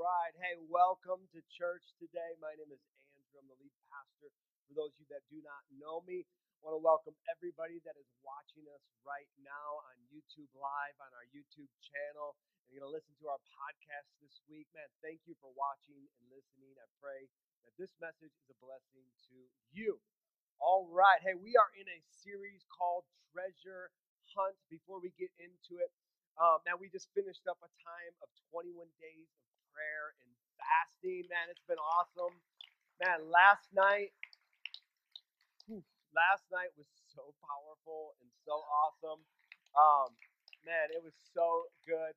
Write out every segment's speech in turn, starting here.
Hey, welcome to church today. My name is Andrew. I'm the lead pastor. For those of you that do not know me, I want to welcome everybody that is watching us right now on YouTube Live, on our YouTube channel. And you're going to listen to our podcast this week. Man, thank you for watching and listening. I pray that this message is a blessing to you. All right. Hey, we are in a series called Treasure Hunt. Before we get into it, um, man, we just finished up a time of 21 days of prayer and fasting. Man, it's been awesome. Man, last night, last night was so powerful and so awesome. Um, man, it was so good.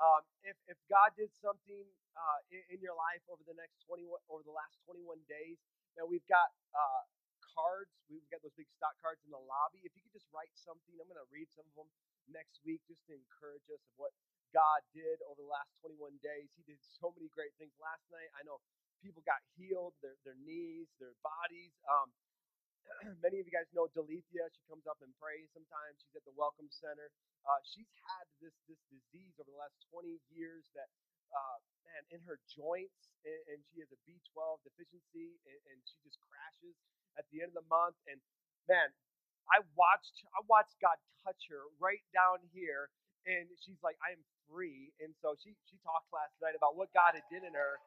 Um, if, if God did something uh, in, in, your life over the next 21, over the last 21 days, now we've got uh, cards. We've got those big stock cards in the lobby. If you could just write something, I'm going to read some of them next week just to encourage us of what God did over the last 21 days. He did so many great things. Last night, I know people got healed, their, their knees, their bodies. Um, many of you guys know Delethea. She comes up and prays sometimes. She's at the Welcome Center. Uh, she's had this this disease over the last 20 years that, uh, man, in her joints, and, and, she has a B12 deficiency, and, and she just crashes at the end of the month. And man, I watched I watched God touch her right down here and she's like, I am free. And so she she talked last night about what God had did in her.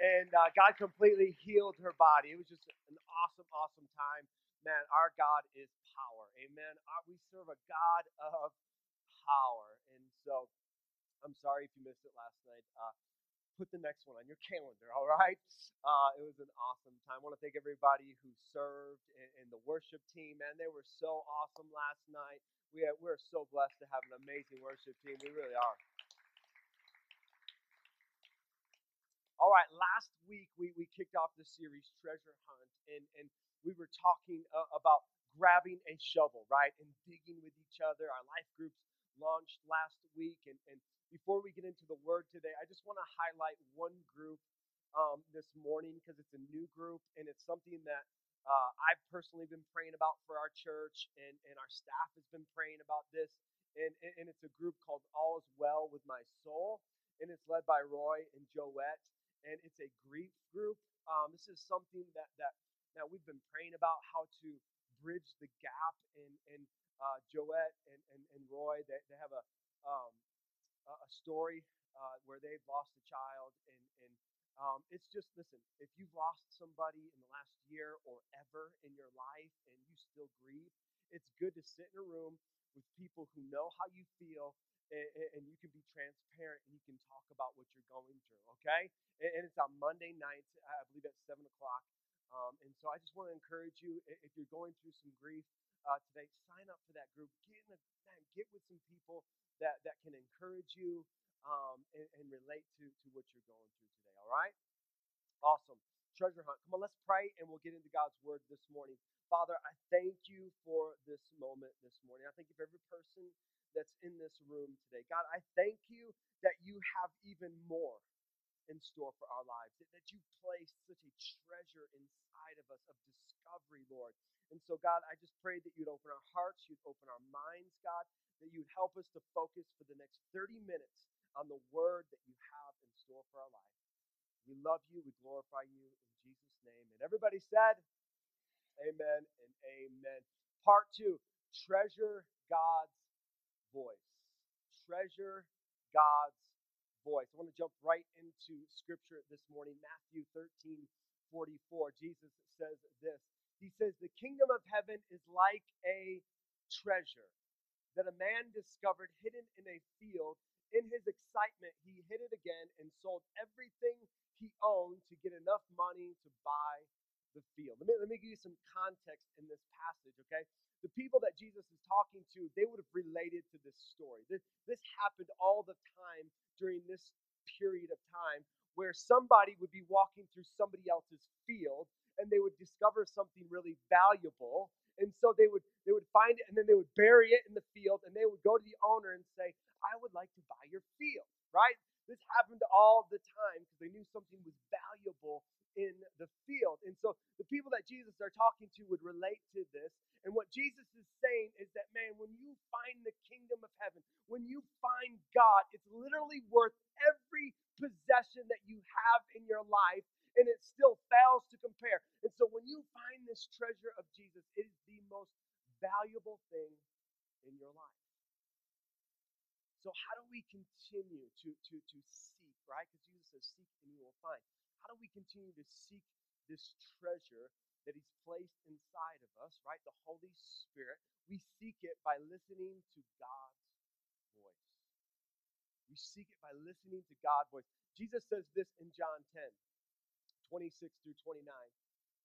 And uh, God completely healed her body. It was just an awesome, awesome time. Man, our God is power. Amen. Uh, we serve a God of power. And so I'm sorry if you missed it last night. Uh, put the next one on your calendar, all right? Uh, it was an awesome time. I want to thank everybody who served and, the worship team, man. They were so awesome last night. We are, we're so blessed to have an amazing worship team. We really are. All right, last week we, we kicked off the series Treasure Hunt, and, and we were talking uh, about grabbing a shovel, right, and digging with each other. Our life groups launched last week, and, and before we get into the word today, I just want to highlight one group um, this morning because it's a new group and it's something that uh, I've personally been praying about for our church and, and our staff has been praying about this. And, and it's a group called All Is Well with My Soul, and it's led by Roy and Joette, and it's a grief group. Um, this is something that that now we've been praying about how to bridge the gap. And and uh, Joette and, and, and Roy, they, they have a um, a story uh, where they've lost a child, and and um, it's just listen. If you've lost somebody in the last year or ever in your life, and you still grieve, it's good to sit in a room with people who know how you feel and, and, you can be transparent and you can talk about what you're going through, okay? And, and it's on Monday nights, I believe at 7 o'clock. Um, and so I just want to encourage you, if you're going through some grief uh, today, sign up for that group. Get, in a, get with some people that, that can encourage you um, and, and relate to, to what you're going through today, all right? Awesome. Treasure hunt. Come on, let's pray and we'll get into God's word this morning. Father, I thank you for this moment this morning. I thank you for every person that's in this room today. God, I thank you that you have even more in store for our lives, that, that you placed such a treasure inside of us of discovery, Lord. And so, God, I just pray that you'd open our hearts, you'd open our minds, God, that you'd help us to focus for the next 30 minutes on the word that you have in store for our life. We love you. We glorify you in Jesus' name. And everybody said, Amen and amen. Part two treasure God's voice. Treasure God's voice. I want to jump right into scripture this morning. Matthew 13 44. Jesus says this He says, The kingdom of heaven is like a treasure that a man discovered hidden in a field. In his excitement, he hit it again and sold everything he owned to get enough money to buy the field. Let me, let me give you some context in this passage, okay? The people that Jesus is talking to, they would have related to this story. This, this happened all the time during this period of time where somebody would be walking through somebody else's field and they would discover something really valuable and so they would they would find it and then they would bury it in the field and they would go to the owner and say, I would like to buy your field, right? This happened all the time because they knew something was valuable in the field. And so the people that Jesus are talking to would relate to this. And what Jesus is saying is that, man, when you find the kingdom of heaven, when you find God, it's literally worth every possession that you have in your life, and it still fails to compare. And so when you find this treasure of Jesus, it is the most valuable thing in your life. So how do we continue to, to, to seek, right? Because Jesus says, seek and you will find. How do we continue to seek this treasure that He's placed inside of us, right? The Holy Spirit. We seek it by listening to God's voice. We seek it by listening to God's voice. Jesus says this in John 10, 26 through 29.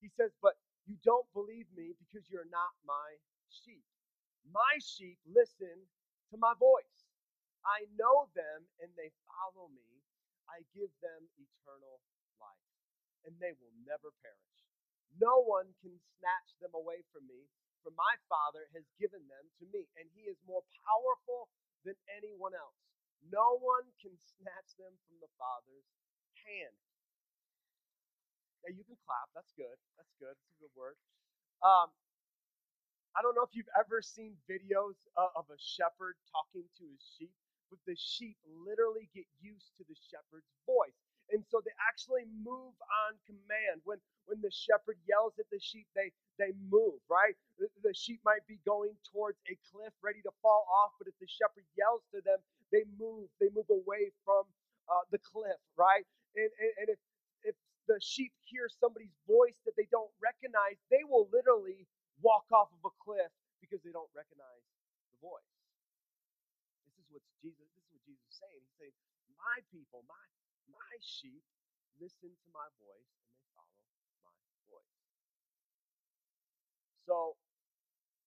He says, But you don't believe me because you're not my sheep. My sheep listen to my voice. I know them and they follow me. I give them eternal life, and they will never perish. No one can snatch them away from me, for my Father has given them to me, and he is more powerful than anyone else. No one can snatch them from the Father's hand. Yeah, you can clap. That's good. That's good. That's a good word. Um, I don't know if you've ever seen videos uh, of a shepherd talking to his sheep but the sheep literally get used to the shepherd's voice. And so they actually move on command. When when the shepherd yells at the sheep, they they move, right? The, the sheep might be going towards a cliff ready to fall off, but if the shepherd yells to them, they move. They move away from uh, the cliff, right? And, and, and if if the sheep hear somebody's voice that they don't recognize, they will literally walk off of a cliff because they don't recognize the voice This is what Jesus, this is what Jesus is saying. He's saying, My people, my my sheep listen to my voice and they follow my voice. So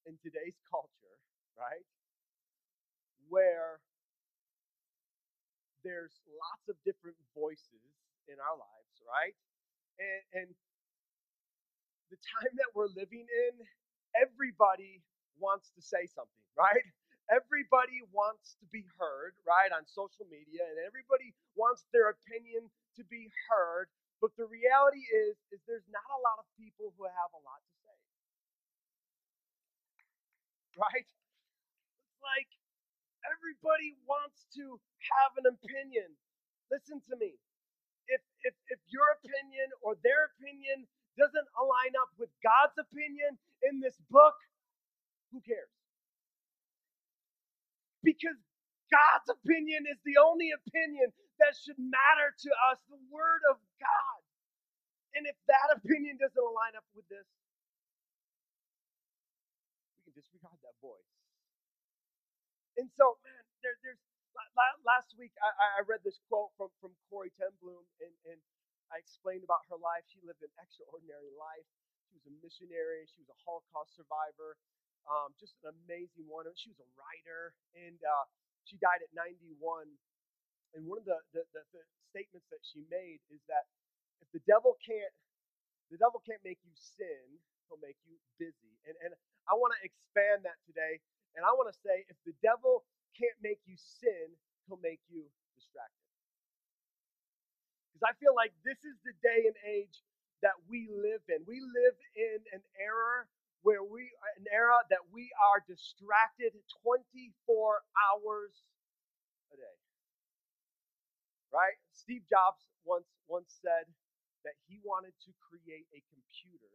in today's culture, right, where there's lots of different voices in our lives, right? And, and the time that we're living in, everybody wants to say something, right? everybody wants to be heard, right, on social media, and everybody wants their opinion to be heard. But the reality is, is there's not a lot of people who have a lot to say. Right? It's like everybody wants to have an opinion. Listen to me. If, if, if your opinion or their opinion doesn't align up with God's opinion in this book, who cares? because God's opinion is the only opinion that should matter to us, the Word of God. And if that opinion doesn't align up with this, we can disregard that voice. And so, man, there, there's last week I, I, read this quote from, from Corrie ten Boom, and, and I explained about her life. She lived an extraordinary life. She was a missionary. She was a Holocaust survivor um, just an amazing one. She was a writer, and uh, she died at 91. And one of the, the, the, the statements that she made is that if the devil can't the devil can't make you sin, he'll make you busy. And, and I want to expand that today. And I want to say if the devil can't make you sin, he'll make you distracted. Because I feel like this is the day and age that we live in. We live in an era where we an era that we are distracted 24 hours a day. Right? Steve Jobs once once said that he wanted to create a computer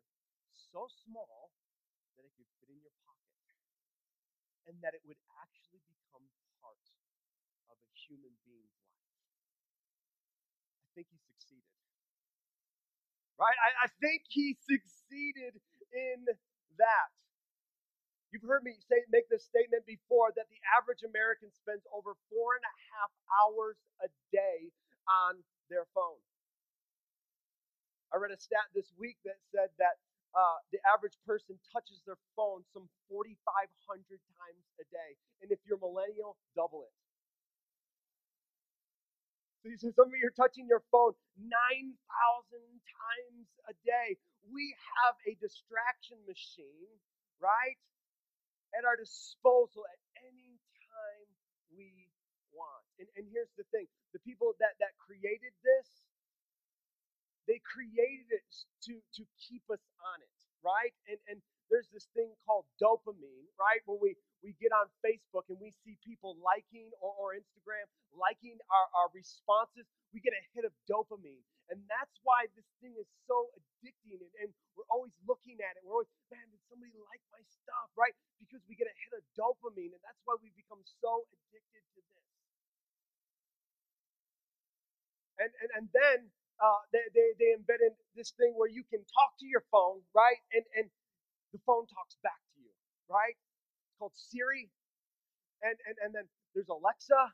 so small that it could fit in your pocket and that it would actually a human being's life. I think he succeeded. Right? I, I think he succeeded in that. You've heard me say make this statement before that the average American spends over four and a half hours a day on their phone. I read a stat this week that said that uh, the average person touches their phone some 4,500 times a day. And if you're millennial, double it. So some of you are touching your phone 9,000 times a day. We have a distraction machine, right, at our disposal at any time we want. And, and here's the thing the people that, that created this, they created it to, to keep us on it, right? And, and there's this thing called dopamine, right? When we, we get on Facebook and we see people liking or, or Instagram, liking our, our responses, we get a hit of dopamine. And that's why this thing is so addicting. And, and we're always looking at it. We're always, man, did somebody like my stuff, right? Because we get a hit of dopamine. And that's why we become so addicted to this. And, and, and then uh, they, they, they invented this thing where you can talk to your phone, right? And, and the phone talks back to you, right? It's called Siri. And, and, and then there's Alexa.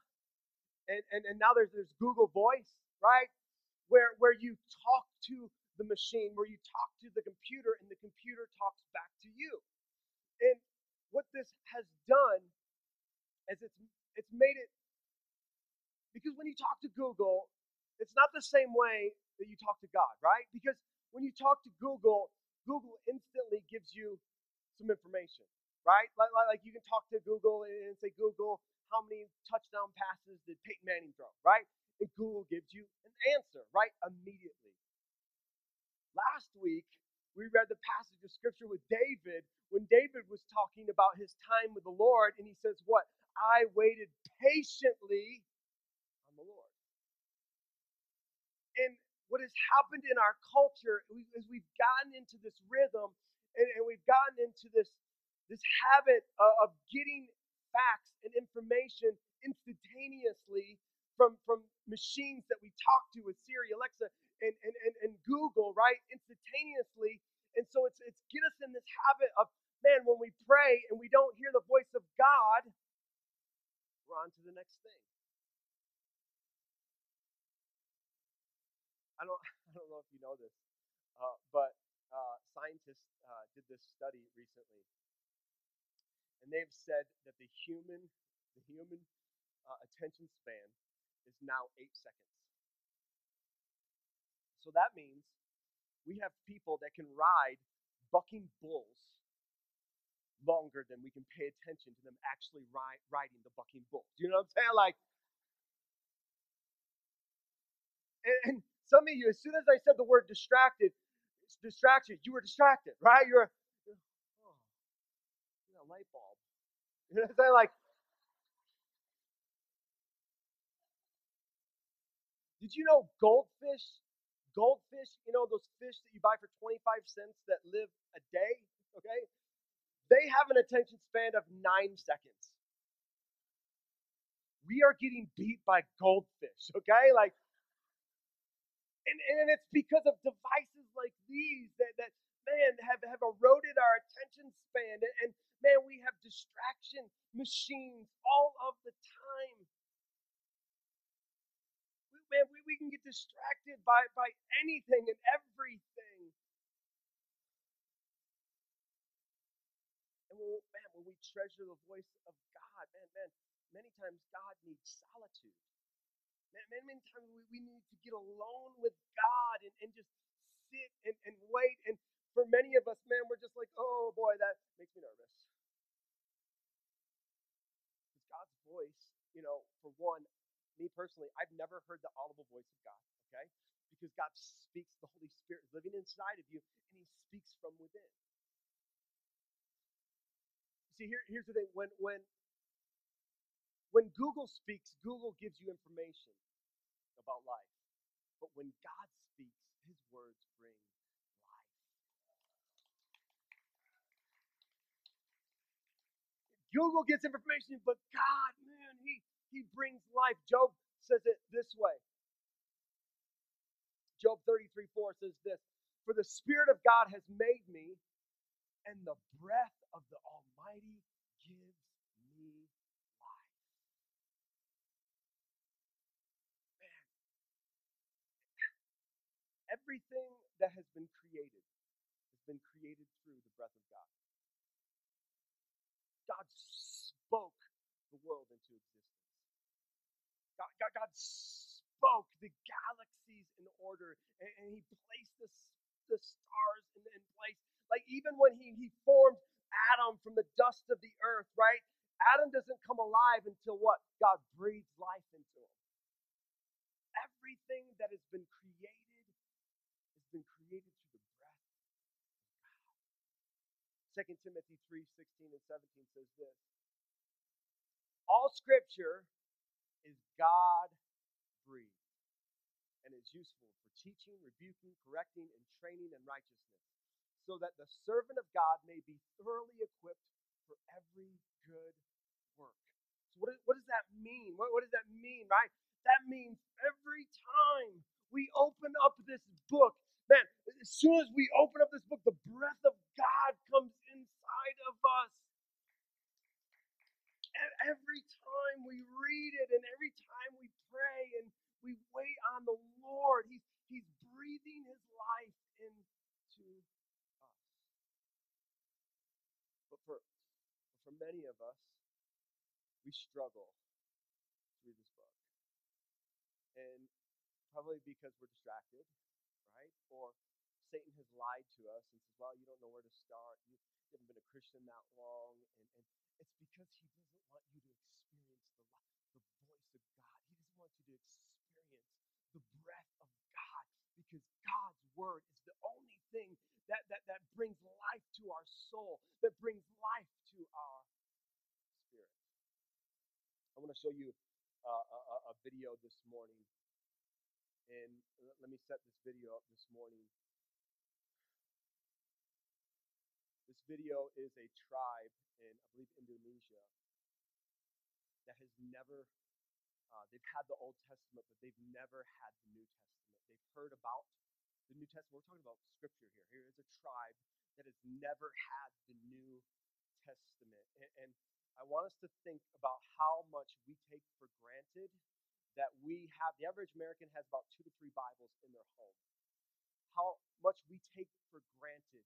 And, and, and now there's, there's Google Voice, right? Where, where you talk to the machine, where you talk to the computer, and the computer talks back to you. And what this has done is it's, it's made it because when you talk to Google, it's not the same way that you talk to God, right? Because when you talk to Google, Google instantly gives you some information, right? Like, like, you can talk to Google and say, Google, how many touchdown passes did Peyton Manning throw, right? And Google gives you an answer, right? Immediately. Last week, we read the passage of scripture with David when David was talking about his time with the Lord, and he says, What? I waited patiently on the Lord and what has happened in our culture is we've gotten into this rhythm and, and we've gotten into this this habit of, of getting facts and information instantaneously from from machines that we talk to with Siri, Alexa, and, and, and, and Google, right? Instantaneously. And so it's it's get us in this habit of man, when we pray and we don't hear the voice of God, we're on to the next thing. I don't, I don't know if you know this, uh, but uh, scientists uh, did this study recently, and they've said that the human, the human uh, attention span is now eight seconds. So that means we have people that can ride bucking bulls longer than we can pay attention to them actually ride, riding the bucking bull. Do you know what I'm saying? Like, and, and some of you, as soon as I said the word distracted, distraction, you were distracted, right? You're, oh, know, light bulb. You know what I'm saying? Like, did you know goldfish, goldfish, you know, those fish that you buy for 25 cents that live a day, okay? They have an attention span of nine seconds. We are getting beat by goldfish, okay? Like, and, and it's because of devices like these that, that man, have, have eroded our attention span. And, and man, we have distraction machines all of the time. Man, we, we can get distracted by, by anything and everything. And when, man, when we treasure the voice of God, man, man, many times God needs solitude. Many, many times we, we need to get alone with God and, and just sit and, and wait. And for many of us, man, we're just like, oh boy, that makes me nervous. Because God's voice, you know, for one, me personally, I've never heard the audible voice of God, okay? Because God speaks, the Holy Spirit is living inside of you, and He speaks from within. See, here, here's the thing when, when when Google speaks, Google gives you information about life. But when God speaks, his words bring life. Google gets information, but God, man, he, he brings life. Job says it this way. Job 33 4 says this For the Spirit of God has made me, and the breath of the Almighty gives everything that has been created has been created through the breath of God. God spoke the world into existence. God, God, God spoke the galaxies in order, and, and He placed the, the stars in, in place. Like even when he, he formed Adam from the dust of the earth, right? Adam doesn't come alive until what? God breathes life into him. Everything that has been created been created through the breath of God. 2 Timothy 3 16 and 17 says this All scripture is God breathed and is useful for teaching, rebuking, correcting, and training in righteousness, so that the servant of God may be thoroughly equipped for every good work. So, what, is, what does that mean? What, what does that mean, right? That means every time we open up this book, man, as soon as we open up this book, the breath of God comes inside of us. And every time we read it and every time we pray and we wait on the Lord, He's, he's breathing His life into us. But for, for many of us, we struggle through this book. And probably because we're distracted, right? Or Satan has lied to us and says, well, you don't know where to start. You, you haven't been a Christian that long. And, and it's because he doesn't want you to experience the, the voice of God. He doesn't want you to experience the breath of God because God's word is the only thing that, that, that brings life to our soul, that brings life to our spirit. I want to show you uh, a, a video this morning and let me set this video up this morning. Video is a tribe in, I believe, Indonesia that has never, uh, they've had the Old Testament, but they've never had the New Testament. They've heard about the New Testament. We're talking about scripture here. Here is a tribe that has never had the New Testament. And, and I want us to think about how much we take for granted that we have, the average American has about two to three Bibles in their home. How much we take for granted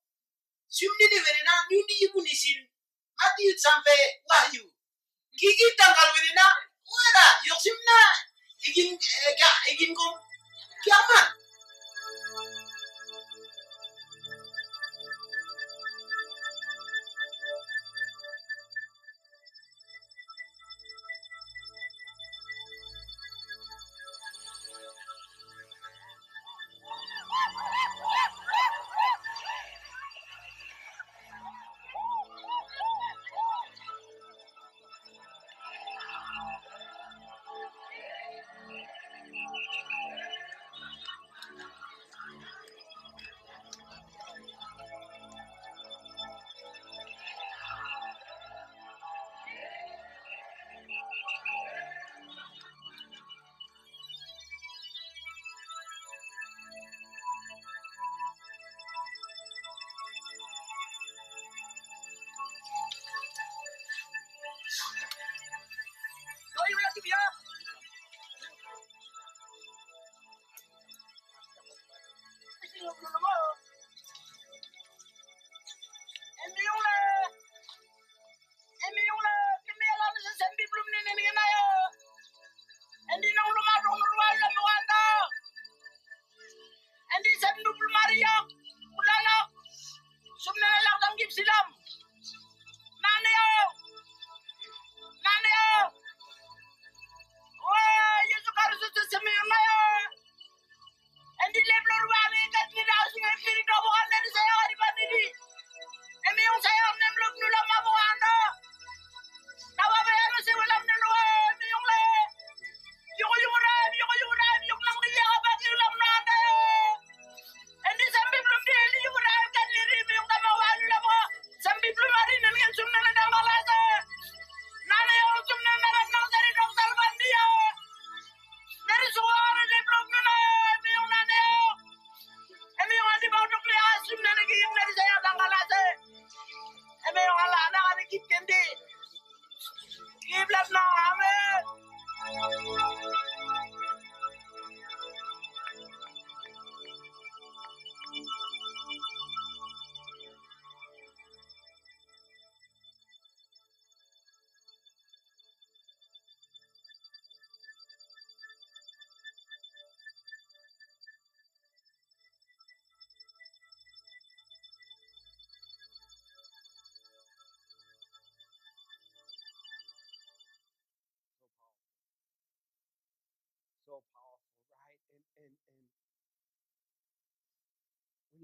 simnini wenena nyundi ibuni sin mati sampe wahyu kiki tanggal wenena wala yoksimna igin eh, igin kom kiamat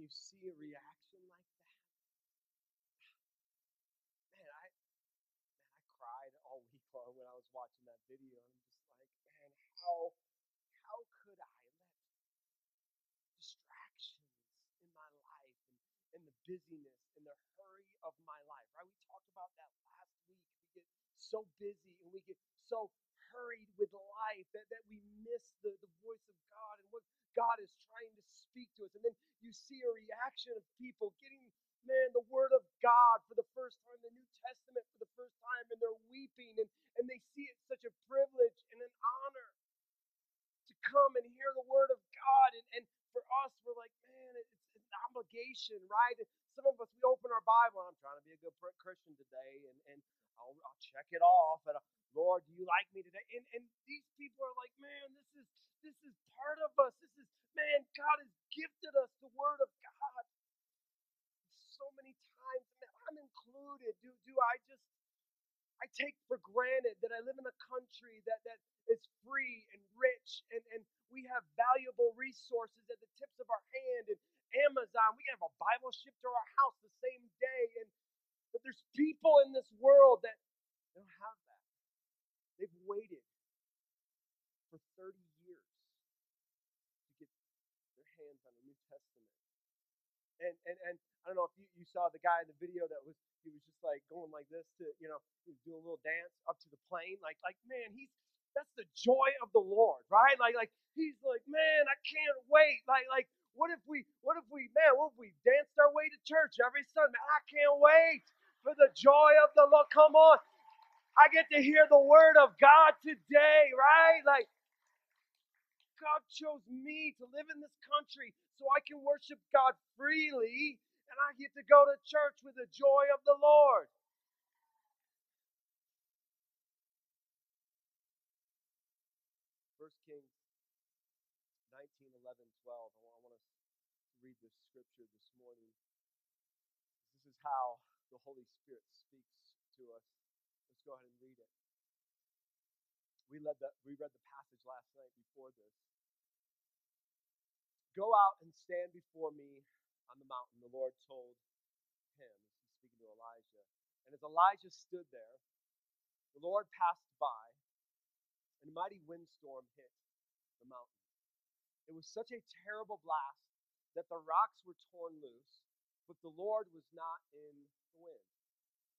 you see a reaction like that, man, I man, I cried all week long when I was watching that video, and I'm just like, man, how how could I let distractions in my life and, and the busyness and the hurry of my life, right? We talked about that last week. We get so busy and we get so hurried with life that, that we miss the, the voice of God and what God is trying to speak to us. And then you see a reaction of people getting, man, the word of God for the first time, the New Testament for the first time, and they're weeping and, and they see it such a privilege and an honor to come and hear the word of God. And, and for us, we're like, man, it's, an obligation, right? And some of us, we open our Bible, I'm trying to be a good Christian today, and, and I'll, I'll check it off. And Lord, do you like me today? And and these people are like, man, this is this is part of us. This is man, God has gifted us the word of God. So many times, man, I'm included. Do do I just I take for granted that I live in a country that that is free and rich and, and we have valuable resources at the tips of our hand and Amazon. We can have a Bible shipped to our house the same day. And but there's people in this world that don't have They've waited for 30 years to get their hands on the New Testament. And, and, and I don't know if you, you saw the guy in the video that was, he was just like going like this to, you know, he was doing a little dance up to the plane. Like, like, man, he's, that's the joy of the Lord, right? Like, like, he's like, man, I can't wait. Like, like, what if we, what if we, man, what if we danced our way to church every Sunday? I can't wait for the joy of the Lord. Come on. I get to hear the word of God today, right? Like, God chose me to live in this country so I can worship God freely, and I get to go to church with the joy of the Lord. First Kings 19, 11, 12. I want to read this scripture this morning. This is how the Holy Spirit speaks to us go ahead and read it. We, led the, we read the passage last night before this. Go out and stand before me on the mountain, the Lord told him speaking to Elijah. And as Elijah stood there, the Lord passed by, and a mighty windstorm hit the mountain. It was such a terrible blast that the rocks were torn loose, but the Lord was not in the wind.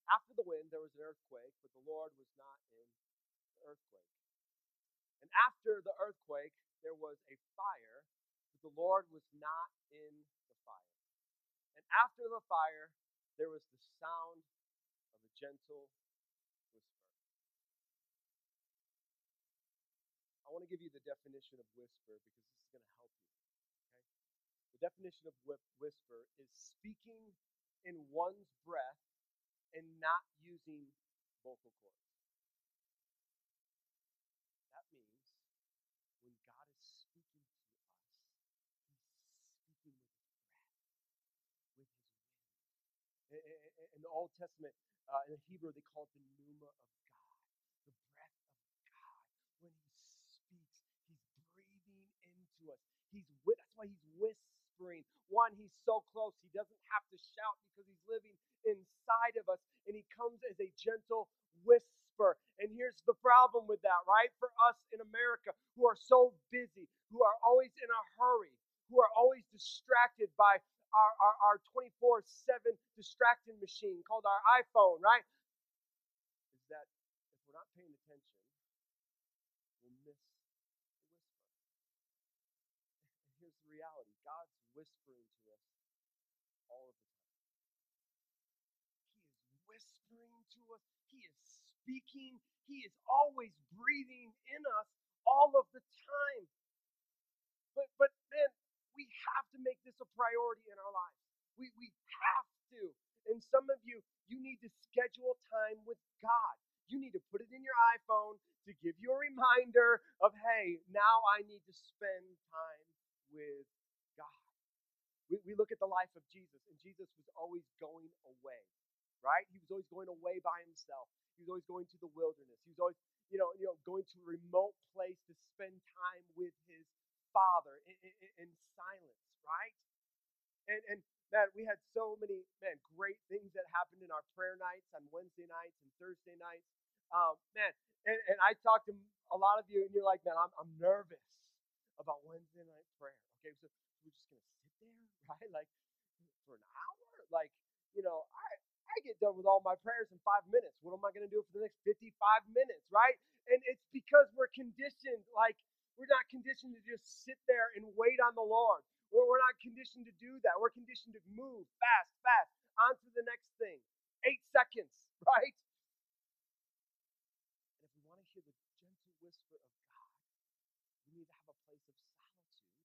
After the wind, there was an earthquake, but the Lord was not in the earthquake. And after the earthquake, there was a fire, but the Lord was not in the fire. And after the fire, there was the sound of a gentle whisper. I want to give you the definition of whisper because this is going to help you. Okay? The definition of whisper is speaking in one's breath and not using vocal cords. That means when God is speaking to us, He's speaking with His breath, with His wind. In the Old Testament, uh, in the Hebrew, they call it the pneuma of God, the breath of God. When He speaks, He's breathing into us. He's with that's why He's whispering. One, He's so close, He doesn't have to shout because He's living inside of us, and He comes as a gentle whisper. And here's the problem with that, right? For us in America who are so busy, who are always in a hurry, who are always distracted by our, our, our 24 7 distracting machine called our iPhone, right? Is that if we're not paying attention, we'll miss the whisper. Here's the reality God's whispering to us all of the time. He is whispering to us. He is speaking. He is always breathing in us all of the time. But but man, we have to make this a priority in our lives. We we have to. And some of you, you need to schedule time with God. You need to put it in your iPhone to give you a reminder of, hey, now I need to spend time with God. We, we look at the life of Jesus, and Jesus was always going away right? He was always going away by himself. He was always going to the wilderness. He was always, you know, you know, going to a remote place to spend time with his Father in, in, in silence, right? And, and man, we had so many, man, great things that happened in our prayer nights on Wednesday nights and Thursday nights. Um, man, and, and I talked to a lot of you, and you're like, man, I'm, I'm nervous about Wednesday night prayer. Okay, so we're just gonna Like for an hour? Like, you know, I I get done with all my prayers in five minutes. What am I gonna do for the next 55 minutes, right? And it's because we're conditioned, like we're not conditioned to just sit there and wait on the Lord. We're, we're not conditioned to do that. We're conditioned to move fast, fast, on to the next thing. Eight seconds, right? And if we want to hear the gentle whisper of God, we need to have a place of solitude.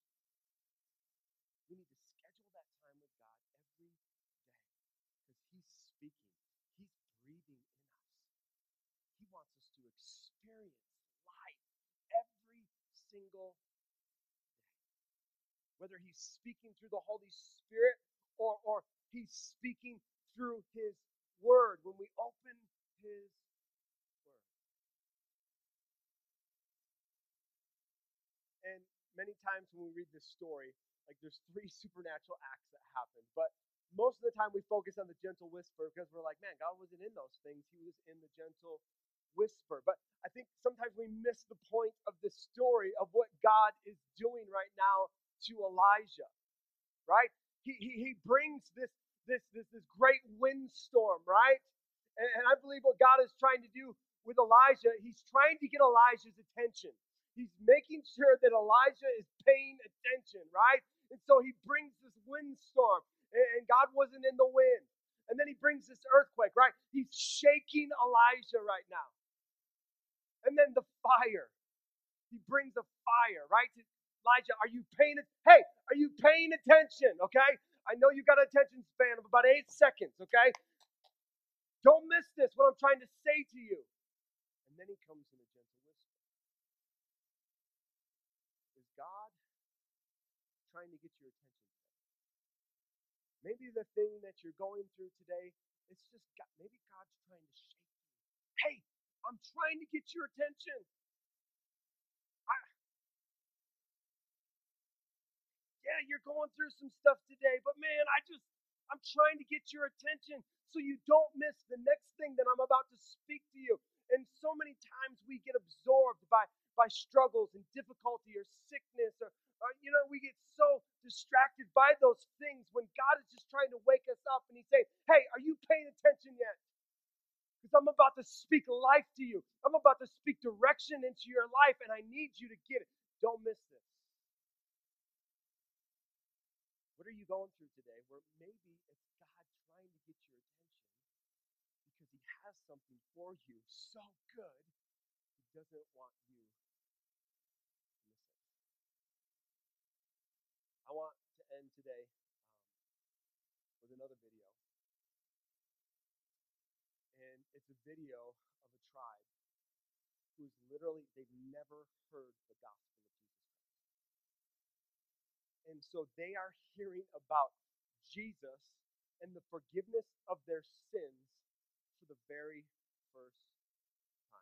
We need to schedule that time with God every day because He's speaking, He's breathing in us. He wants us to experience life every single whether he's speaking through the Holy Spirit or, or he's speaking through his word when we open his word. And many times when we read this story, like there's three supernatural acts that happen, but most of the time we focus on the gentle whisper because we're like, man, God wasn't in those things. He was in the gentle whisper. But I think sometimes we miss the point of the story of what God is doing right now to Elijah, right? He, he, he brings this, this, this, this great windstorm, right? And, and I believe what God is trying to do with Elijah, he's trying to get Elijah's attention. He's making sure that Elijah is paying attention, right? And so he brings this windstorm, and, God wasn't in the wind. And then he brings this earthquake, right? He's shaking Elijah right now. And then the fire. He brings a fire, right? Elijah, are you paying it? Hey, are you paying attention? Okay? I know you got an attention span of about eight seconds, okay? Don't miss this, what I'm trying to say to you. And then he comes in a gentle whisper. Is God trying to get your attention? Maybe the thing that you're going through today, it's just God, maybe God's trying to shake you. Hey, I'm trying to get your attention. Yeah, you're going through some stuff today, but man, I just, I'm trying to get your attention so you don't miss the next thing that I'm about to speak to you. And so many times we get absorbed by, by struggles and difficulty or sickness or, or, you know, we get so distracted by those things when God is just trying to wake us up and He's saying, Hey, are you paying attention yet? Because I'm about to speak life to you. I'm about to speak direction into your life, and I need you to get it. Don't miss this. What are you going through today where maybe it's God trying to get your attention because He has something for you so good, He doesn't want you to miss it. I want to end today um, with another video. And it's a video of a tribe who's literally, they've never heard the gospel of Jesus Christ. and so they are hearing about Jesus and the forgiveness of their sins for the very first time.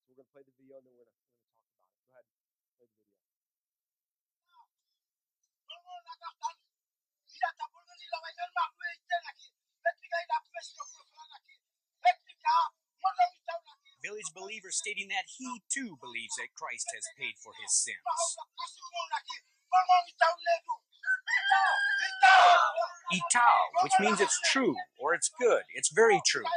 So we're going to play the video and then we're going we're to talk about it. Go ahead, play the video. Village believer stating that he too believes that Christ has paid for his sins. Itao, which means it's true or it's good. It's very true.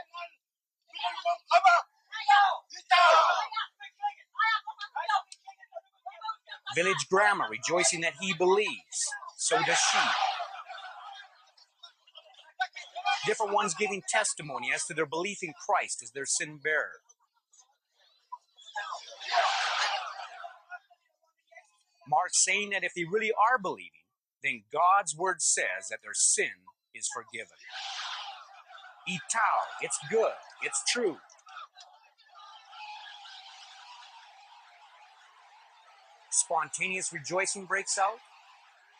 Village grammar rejoicing that he believes. So does she. Different ones giving testimony as to their belief in Christ as their sin bearer. Mark saying that if they really are believing, then God's word says that their sin is forgiven. Itao, it's good, it's true. Spontaneous rejoicing breaks out.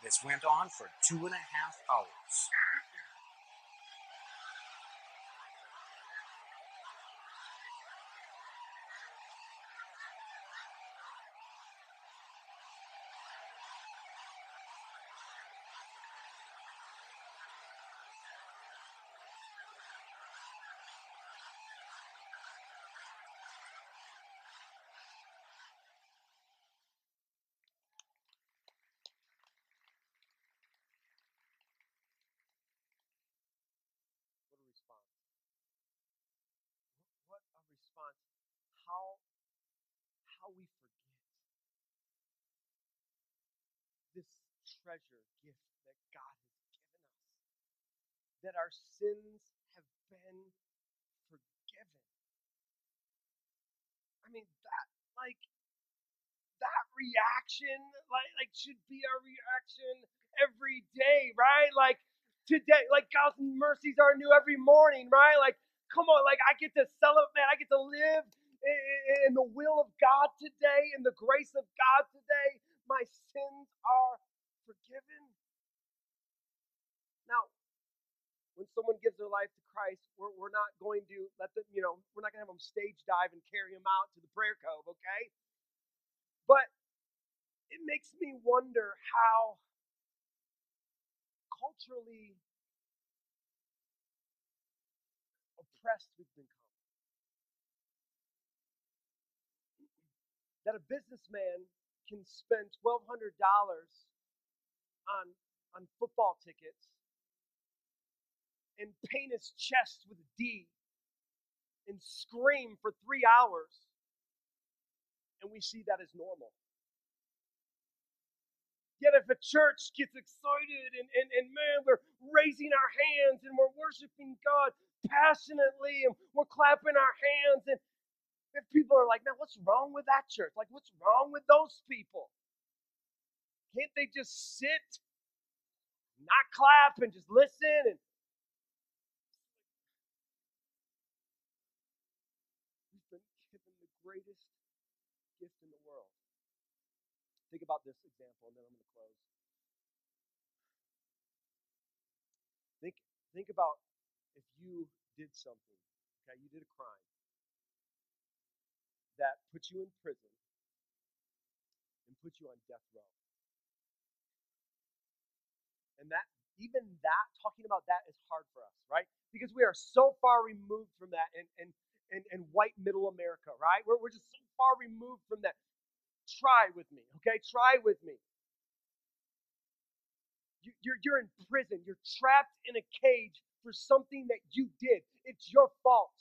This went on for two and a half hours. How how we forget this treasure gift that God has given us. That our sins have been forgiven. I mean that like that reaction like like should be our reaction every day, right? Like today, like God's mercies are new every morning, right? Like come on, like I get to celebrate, man, I get to live in, the will of God today, in the grace of God today. My sins are forgiven. Now, when someone gives their life to Christ, we're, we're not going to let them, you know, we're not going to have them stage dive and carry them out to the prayer cove, okay? But it makes me wonder how culturally oppressed we've become. That a businessman can spend twelve hundred dollars on on football tickets and paint his chest with a D and scream for three hours, and we see that as normal. Yet if a church gets excited and, and, and man, we're raising our hands and we're worshiping God passionately and we're clapping our hands and if people are like, man, what's wrong with that church? Like, what's wrong with those people? Can't they just sit, not clap, and just listen? And we've been given the greatest gift in the world. Think about this example, and then I'm going to close. Think, think about if you did something, okay, you did a crime that put you in prison and put you on death row. And that, even that, talking about that is hard for us, right? Because we are so far removed from that in, in, in, in white middle America, right? We're, we're just so far removed from that. Try with me, okay? Try with me. You, you're, you're in prison. You're trapped in a cage for something that you did. It's your fault.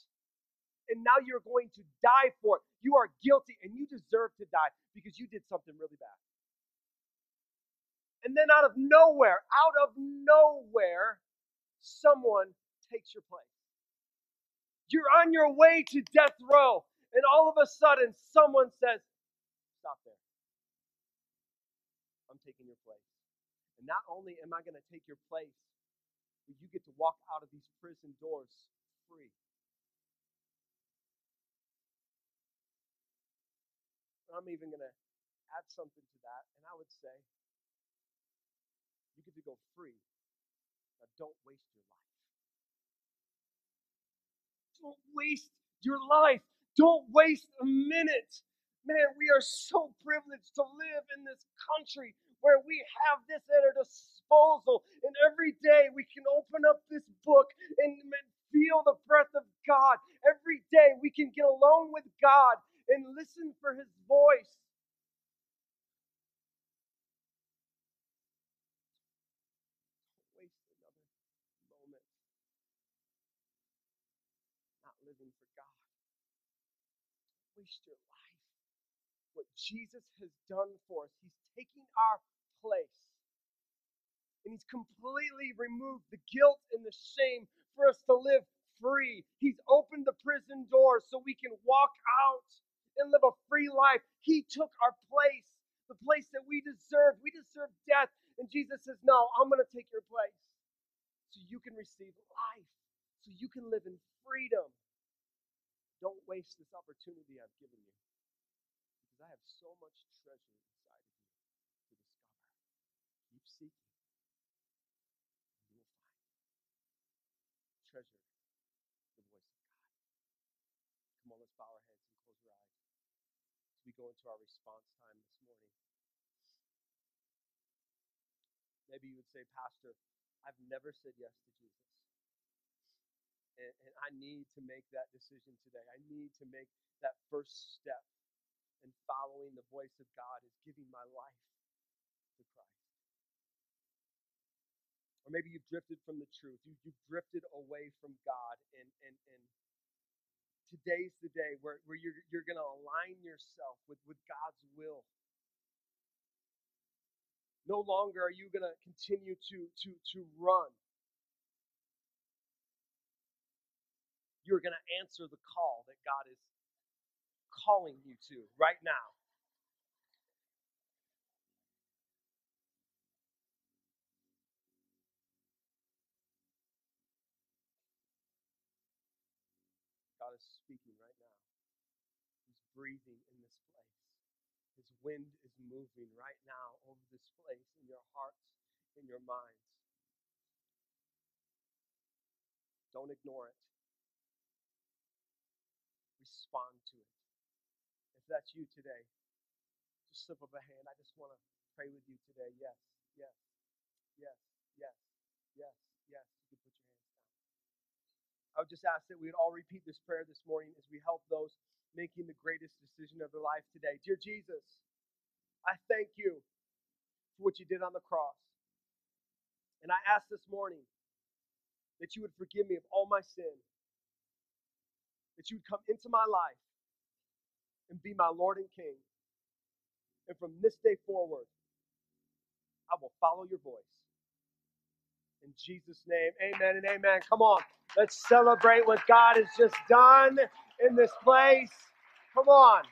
And now you're going to die for it. You are guilty and you deserve to die because you did something really bad. And then out of nowhere, out of nowhere, someone takes your place. You're on your way to death row, and all of a sudden, someone says, Stop there. I'm taking your place. And not only am I going to take your place, but you get to walk out of these prison doors free. I'm even going to add something to that, and I would say, you get to go free. Now, don't waste your life. Don't waste your life. Don't waste a minute. Man, we are so privileged to live in this country where we have this at our disposal. And every day we can open up this book and feel the breath of God. Every day we can get alone with God and listen for his voice. Waste another moment not living for God. Waste your life. What Jesus has done for us, he's taking our place. And he's completely removed the guilt and the shame for us to live free. He's opened the prison doors so we can walk out and live a free life. He took our place, the place that we deserve. We deserve death. And Jesus says, No, I'm going to take your place so you can receive life, so you can live in freedom. Don't waste this opportunity I've given you because I have so much treasure inside of you to discover. Keep seeking, and you will find. Treasure the voice of God. Come on, let's bow our heads and close our eyes as we go into our response time this morning. Maybe you would say, Pastor, I've never said yes to Jesus. And, and, I need to make that decision today. I need to make that first step in following the voice of God is giving my life to Christ. Or maybe you've drifted from the truth. You, you've drifted away from God. And, and, and today's the day where, where you're, you're going to align yourself with, with God's will. No longer are you going to continue to, to, to run. You're going to answer the call that God is calling you to right now. God is speaking right now. He's breathing in this place. His wind is moving right now over this place in your hearts, in your minds. Don't ignore it. Respond to it. If that's you today, just slip up a hand. I just want to pray with you today. Yes, yes, yes, yes, yes, yes. You can put. I would just ask that we would all repeat this prayer this morning as we help those making the greatest decision of their life today. Dear Jesus, I thank you for what you did on the cross. And I ask this morning that you would forgive me of all my sin, that you would come into my life and be my Lord and King. And from this day forward, I will follow your voice. In Jesus' name, amen and amen. Come on, let's celebrate what God has just done in this place. Come on.